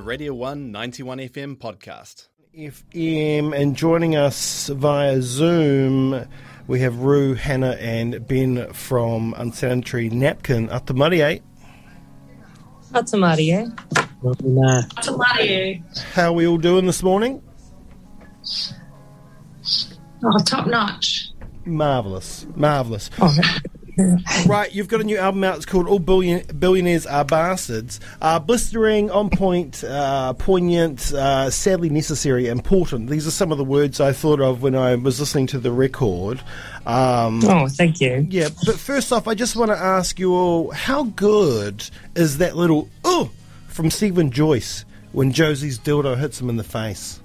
a Radio 1 91 FM podcast. FM and joining us via Zoom, we have Rue, Hannah, and Ben from Unsanitary Napkin. Atamarie. Eh? Atamarie. Eh? Atamarie. How are we all doing this morning? Oh, top notch. Marvelous, marvelous. Oh, right, you've got a new album out. It's called All Billion- Billionaires Are Bastards. Uh, blistering, on point, uh, poignant, uh, sadly necessary, important. These are some of the words I thought of when I was listening to the record. Um, Oh, thank you. yeah, but first off, I just want to ask you all how good is that little oh from Steven Joyce when Josie's dildo hits him in the face?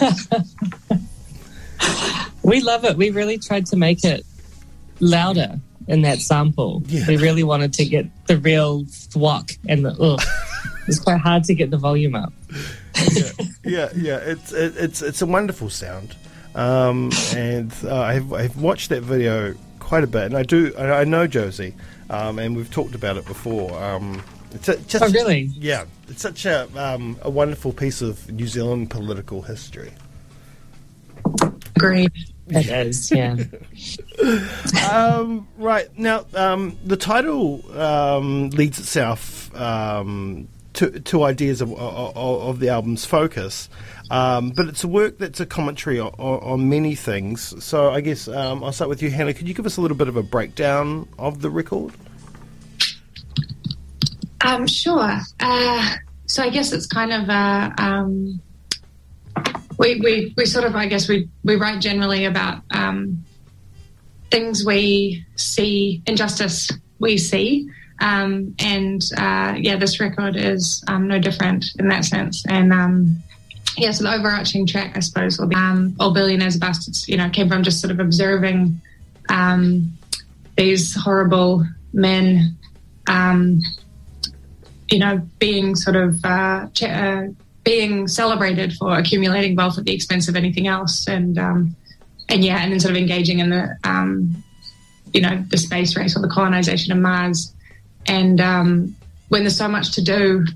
We love it. We really tried to make it louder in that sample. Yeah. We really wanted to get the real thwack and the ugh. it's quite hard to get the volume up. yeah, yeah, it's it, it's it's a wonderful sound, um, and uh, I've I've watched that video quite a bit, and I do I, I know Josie, um, and we've talked about it before. Um, it's a, just Oh, really? yeah, it's such a um, a wonderful piece of New Zealand political history. Agreed. It is, yeah. um, right now, um, the title um, leads itself um, to, to ideas of, of, of the album's focus, um, but it's a work that's a commentary on, on many things. So I guess um, I'll start with you, Hannah. Could you give us a little bit of a breakdown of the record? Um, sure. Uh, so I guess it's kind of uh, um, we, we we sort of I guess we we write generally about um, things we see, injustice we see, um, and uh, yeah, this record is um, no different in that sense. And um, yeah, so the overarching track, I suppose, will be um, "All Billionaires Bastards." You know, came from just sort of observing um, these horrible men. Um, you know, being sort of uh, ch- uh, being celebrated for accumulating wealth at the expense of anything else, and um, and yeah, and then sort of engaging in the um, you know the space race or the colonization of Mars, and um, when there's so much to do,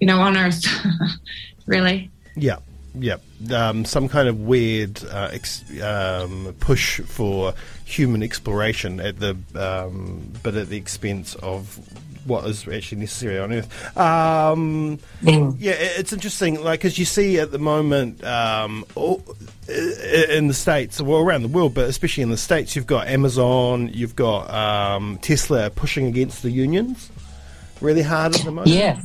you know, on Earth, really. Yeah, yeah. Um, some kind of weird uh, ex- um, push for human exploration at the, um, but at the expense of what is actually necessary on Earth. Um, Yeah, it's interesting, like because you see at the moment um, all, in the states, well, around the world, but especially in the states, you've got Amazon, you've got um, Tesla pushing against the unions really hard at the moment Yeah.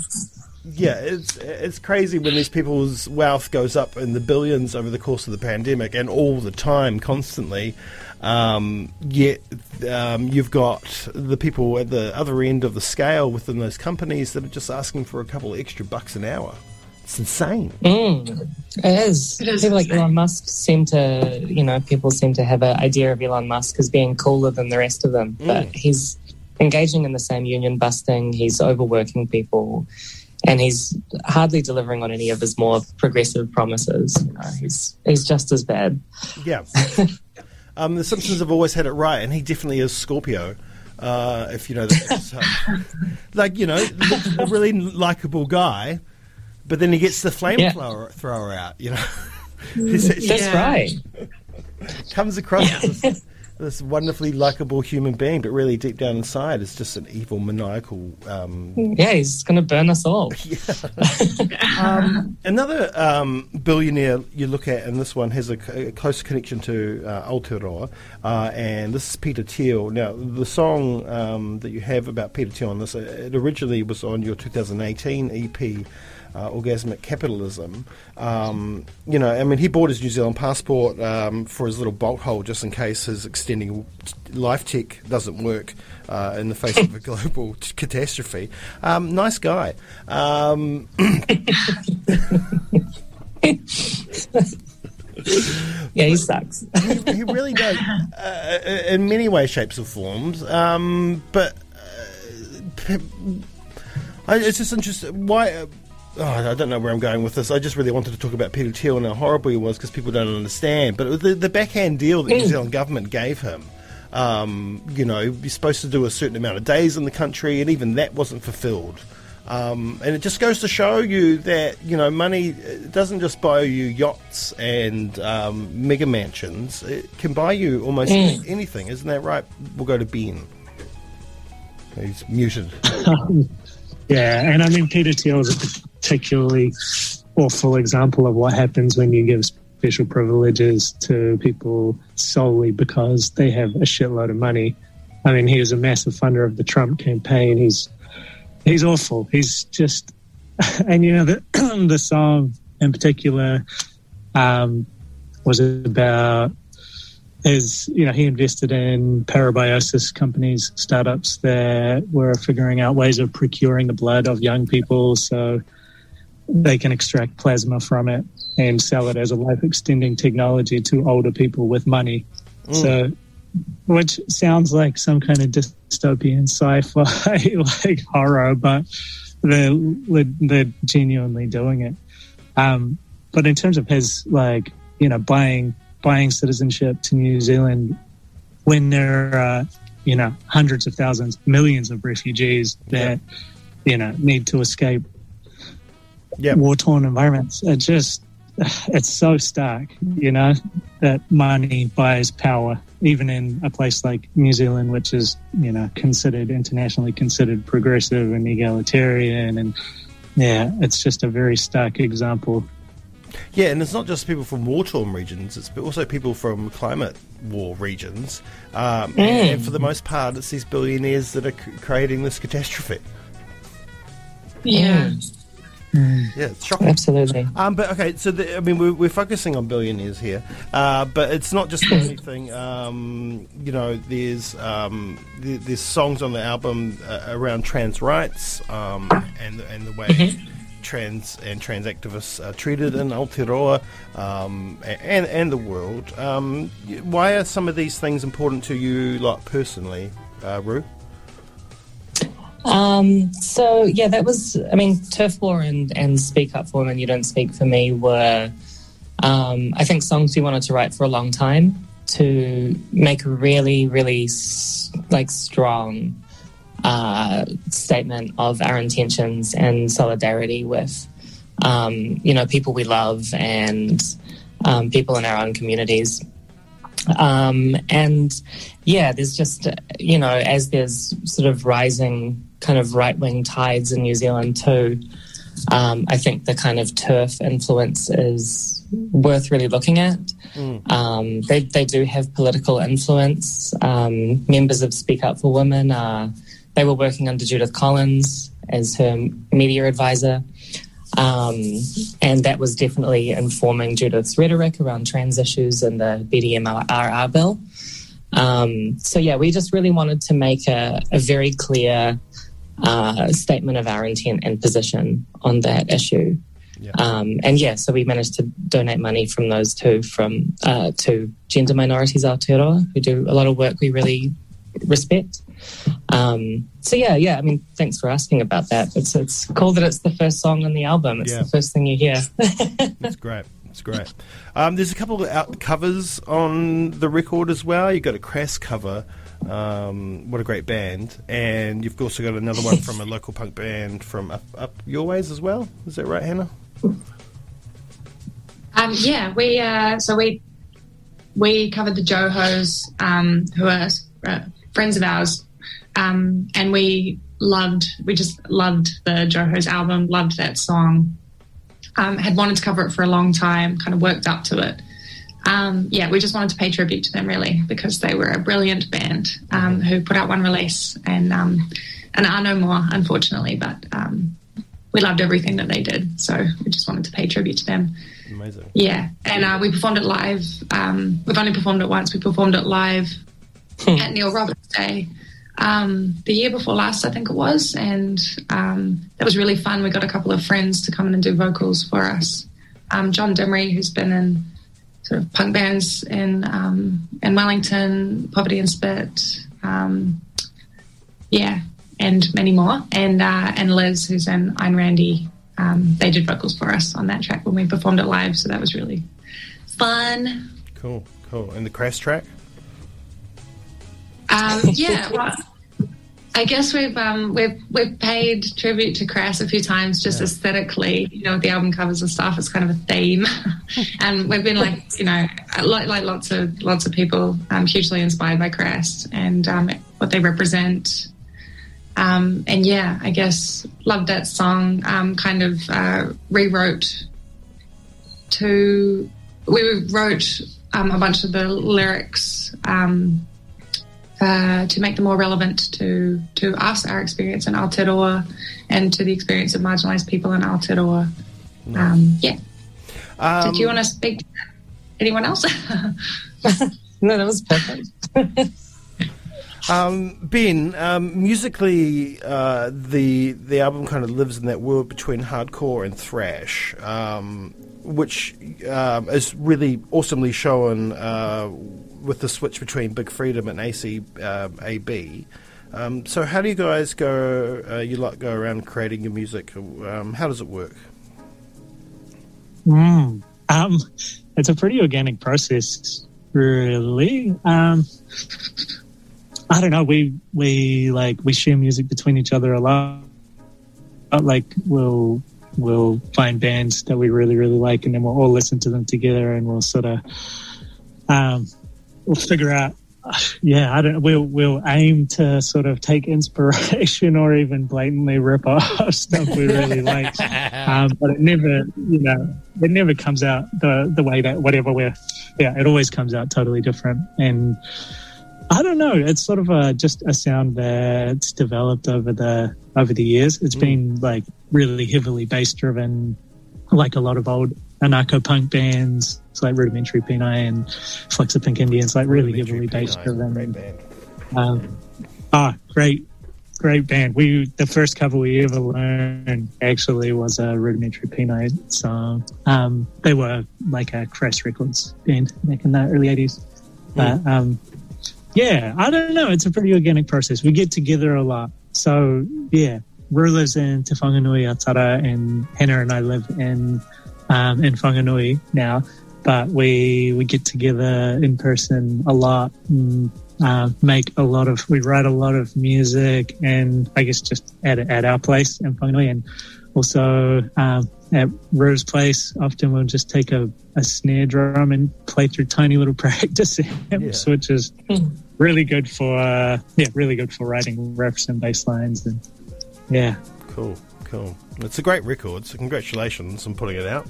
yeah, it's it's crazy when these people's wealth goes up in the billions over the course of the pandemic and all the time, constantly. Um, yet um, you've got the people at the other end of the scale within those companies that are just asking for a couple of extra bucks an hour. It's insane. Mm, it is. It is People like. Elon Musk seem to, you know, people seem to have an idea of Elon Musk as being cooler than the rest of them. But he's engaging in the same union busting. He's overworking people, and he's hardly delivering on any of his more progressive promises. You know, he's he's just as bad. Yeah. um, the Simpsons have always had it right, and he definitely is Scorpio. Uh, if you know that, so, like you know, a really likable guy, but then he gets the flamethrower thrower out. You know, He's- it's That's Yeah. right. comes across as this, wonderfully likable human being, but really deep down inside is just an evil, maniacal. Um, Yeah, he's going to burn us all. um, another um, billionaire you look at, and this one has a close connection to uh, Aotearoa, uh, and this is Peter Thiel. Now, the song um, that you have about Peter Thiel on this, uh, it originally was on your 2018 EP. Uh, orgasmic capitalism. Um, you know, I mean, he bought his New Zealand passport um, for his little bolt hole just in case his extending life tech doesn't work uh, in the face of a global t- catastrophe. Um, nice guy. Um, Yeah, he sucks. he, he really does, uh, in many ways, shapes, or forms. Um, but uh, I, it's just interesting. Why? Uh, oh, I don't know where I'm going with this. I just really wanted to talk about Peter Thiel and how horrible he was because people don't understand. But the, the backhand deal that the New Zealand government gave him. Um, you know, you're supposed to do a certain amount of days in the country, and even that wasn't fulfilled. Um, and it just goes to show you that you know money doesn't just buy you yachts and um, mega mansions. It can buy you almost Mm. anything, isn't that right? We'll go to Ben. He's muted. Yeah, and I mean Peter Thiel is a particularly awful example of what happens when you give special privileges to people solely because they have a shitload of money. I mean, he was a massive funder of the Trump campaign. He's he's awful. He's just, and you know the the song in particular um, was about his. You know, he invested in parabiosis companies, startups that were figuring out ways of procuring the blood of young people so they can extract plasma from it and sell it as a life extending technology to older people with money. So, which sounds like some kind of dystopian sci-fi like horror, but they're they're genuinely doing it. Um, but in terms of his like you know buying buying citizenship to New Zealand when there are you know hundreds of thousands, millions of refugees that you know need to escape Yeah. war torn environments. It just it's so stark, you know, that money buys power, even in a place like New Zealand, which is, you know, considered internationally considered progressive and egalitarian and yeah, it's just a very stark example. Yeah, and it's not just people from war-torn regions; it's also people from climate war regions. Um, And for the most part, it's these billionaires that are c- creating this catastrophe. Yeah. Yeah, it's shocking. Absolutely. Um, but okay, so the, I mean, we're, we're focusing on billionaires here, uh, but it's not just the only thing. Um, you know, there's um, the, there's songs on the album uh, around trans rights um, and and the way trans and trans activists are treated in Aotearoa um, and and the world. Um, why are some of these things important to you, like personally, uh? Um, so yeah, that was. I mean, Turf War and and Speak Up for Women, You Don't Speak for Me were, um, I think, songs we wanted to write for a long time to make a really, really like strong uh, statement of our intentions and solidarity with, um, you know, people we love and um, people in our own communities. Um, and yeah, there's just, you know, as there's sort of rising kind of right wing tides in New Zealand too, um, I think the kind of turf influence is worth really looking at. Um, they, they do have political influence. Um, members of Speak Up for Women, uh, they were working under Judith Collins as her media advisor. Um, and that was definitely informing Judith's rhetoric around trans issues and the BDMRR bill. Um, so, yeah, we just really wanted to make a, a very clear uh, statement of our intent and position on that issue. Yeah. Um, and yeah, so we managed to donate money from those two from uh, to gender minorities Aotearoa, who do a lot of work we really respect. Um, so yeah, yeah. I mean, thanks for asking about that. It's it's cool that it's the first song on the album. It's Yeah. the first thing you hear. It's great. It's great. Um, there's a couple of out covers on the record as well. You've got a Crass cover. Um, what a great band. And you've also got another one from a local punk band from up, up your ways as well. Is that right, Hannah? Um, yeah, we uh, so we we covered the Johos, um, who are uh, friends of ours, um, and we loved we just loved the Johos album, loved that song. Um, had wanted to cover it for a long time, kind of worked up to it. Um, yeah, we just wanted to pay tribute to them really because they were a brilliant band um, who put out one release and um, and are no more, unfortunately. But um, we loved everything that they did, so we just wanted to pay tribute to them. Amazing. Yeah, and uh, we performed it live. Um, we've only performed it once. We performed it live at Neil Roberts Day um, the year before last, I think it was, and um, that was really fun. We got a couple of friends to come in and do vocals for us. Um, John Dimry, who's been in sort of punk bands in um, in Wellington, Poverty and Spit, um, yeah, and many more, and uh, and Liz, who's in Ayn Randy. Um, they did vocals for us on that track when we performed it live, so that was really fun. Cool, cool. And the Crass track? Um, yeah, well, I guess we've um, we've we've paid tribute to Crass a few times, just aesthetically. You know, with the album covers and stuff, it's kind of a theme, and we've been like, you know, like, like lots of lots of people, um, hugely inspired by Crass and um, what they represent. Um, and yeah, I guess loved that song. Um, kind of uh, rewrote to we wrote um, a bunch of the lyrics. Um, uh, to make them more relevant to to us, our experience in Aotearoa, and to the experience of marginalised people in Aotearoa. Um, yeah. Um, Did you want to speak to anyone else? No, that was perfect. Um, ben, um, musically, uh, the the album kind of lives in that world between hardcore and thrash, um, which um, is really awesomely shown uh, with the switch between Big Freedom and AC uh, AB. Um, so, how do you guys go? Uh, you like go around creating your music? Um, how does it work? Mm. Um, it's a pretty organic process, really. Um, I don't know. We we like we share music between each other a lot. Like we'll we'll find bands that we really really like, and then we'll all listen to them together, and we'll sort of um, we'll figure out. Yeah, I don't. We'll we'll aim to sort of take inspiration or even blatantly rip off stuff we really like, um, but it never, you know, it never comes out the the way that whatever we're. Yeah, it always comes out totally different, and I don't know. It's sort of a just a sound that's developed over the over the years. It's been like really heavily bass driven, like a lot of old anarcho punk bands. It's like Rudimentary Peni and Flux of Pink Indians, like really heavily based. Great band. Um, ah, great, great band. We the first cover we ever learned actually was a Rudimentary Peni song. Um, they were like a Crass Records band back in the early eighties. But um, yeah, I don't know. It's a pretty organic process. We get together a lot. So yeah, Ru lives in Te Whanganui-a-Tara, and Hannah and I live in um, in Whanganui now. But we we get together in person a lot and uh, make a lot of we write a lot of music and I guess just at at our place in Whanganui and also um, at Ru's place often we'll just take a, a snare drum and play through tiny little practice amps which is really good for uh, yeah really good for writing riffs and bass lines and yeah Cool, cool. It's a great record. So, congratulations on putting it out.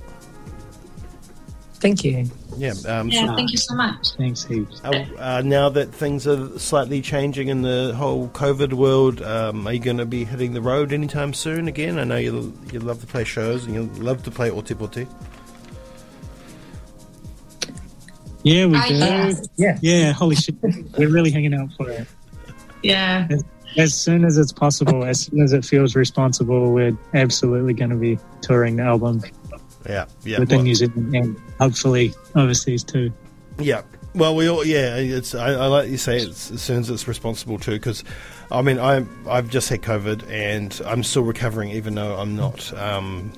Thank you. Yeah. Um, yeah, so- thank you so much. thanks heaps Uh, uh, now that things are slightly changing in the whole COVID world, um, are you going to be hitting the road anytime soon again? I know you you love to play shows and you love to play Otepoti. yeah we I do guess. Yeah. yeah holy shit we're really hanging out for it Yeah. as soon as it's possible, as soon as it feels responsible, we're absolutely going to be touring the album Yeah, yeah, within well, New Zealand and hopefully overseas too. yeah. Well, we all yeah. It's I, I like you say it's as soon as it's responsible too because. I mean, I I've just had COVID and I'm still recovering, even though I'm not. Um,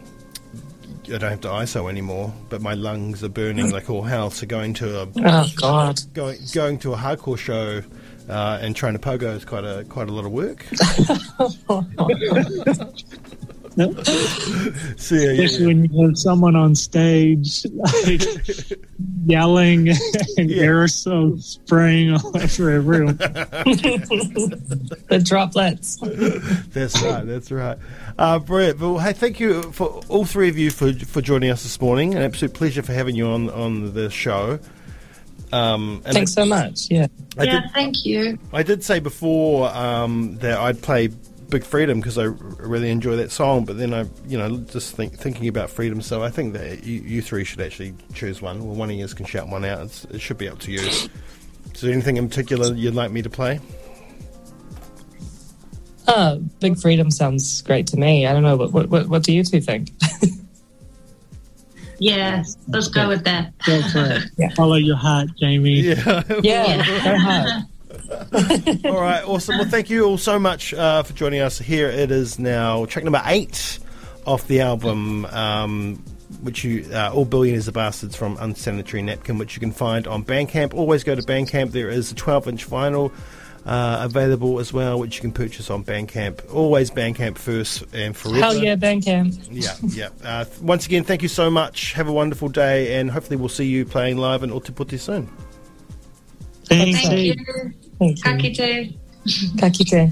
I don't have to ISO anymore, but my lungs are burning like all hell. So going to a Oh God. going going to a hardcore show uh, and trying to pogo is quite a quite a lot of work. so yeah, yeah, Especially when you have someone on stage like yelling and Yeah. aerosol spraying all over a room. the droplets. that's right, that's right. Uh, brilliant. Well, hey, thank you for all three of you for for joining us this morning. An absolute pleasure for having you on on the show. Um, and Thanks I, so much. Yeah. I yeah, did, thank you. I did say before um, that I'd play Big Freedom because I really enjoy that song, but then I, you know, just think, thinking about freedom. So I think that you, you three should actually choose one. Well, one of you can shout one out. It's, it should be up to you. Is there anything in particular you'd like me to play? Uh, Big Freedom sounds great to me. I don't know. What, what, what, what do you two think? Yeah, let's go with that. Go for it. Yeah. Follow your heart, Jamie. Yeah. yeah. Go hard. all right. Awesome. Well, thank you all so much uh, for joining us. Here it is now, track number eight off the album. Um, which you, uh, All Billionaires are Bastards from Unsanitary Napkin, which you can find on Bandcamp. Always go to Bandcamp. There is a 12 inch vinyl uh, available as well, which you can purchase on Bandcamp. Always Bandcamp first and forever. Hell yeah, Bandcamp. Yeah, yeah. Uh, once again, thank you so much. Have a wonderful day, and hopefully we'll see you playing live in Otepoti soon. Thank Thank you. you. Thank you. Ka kite.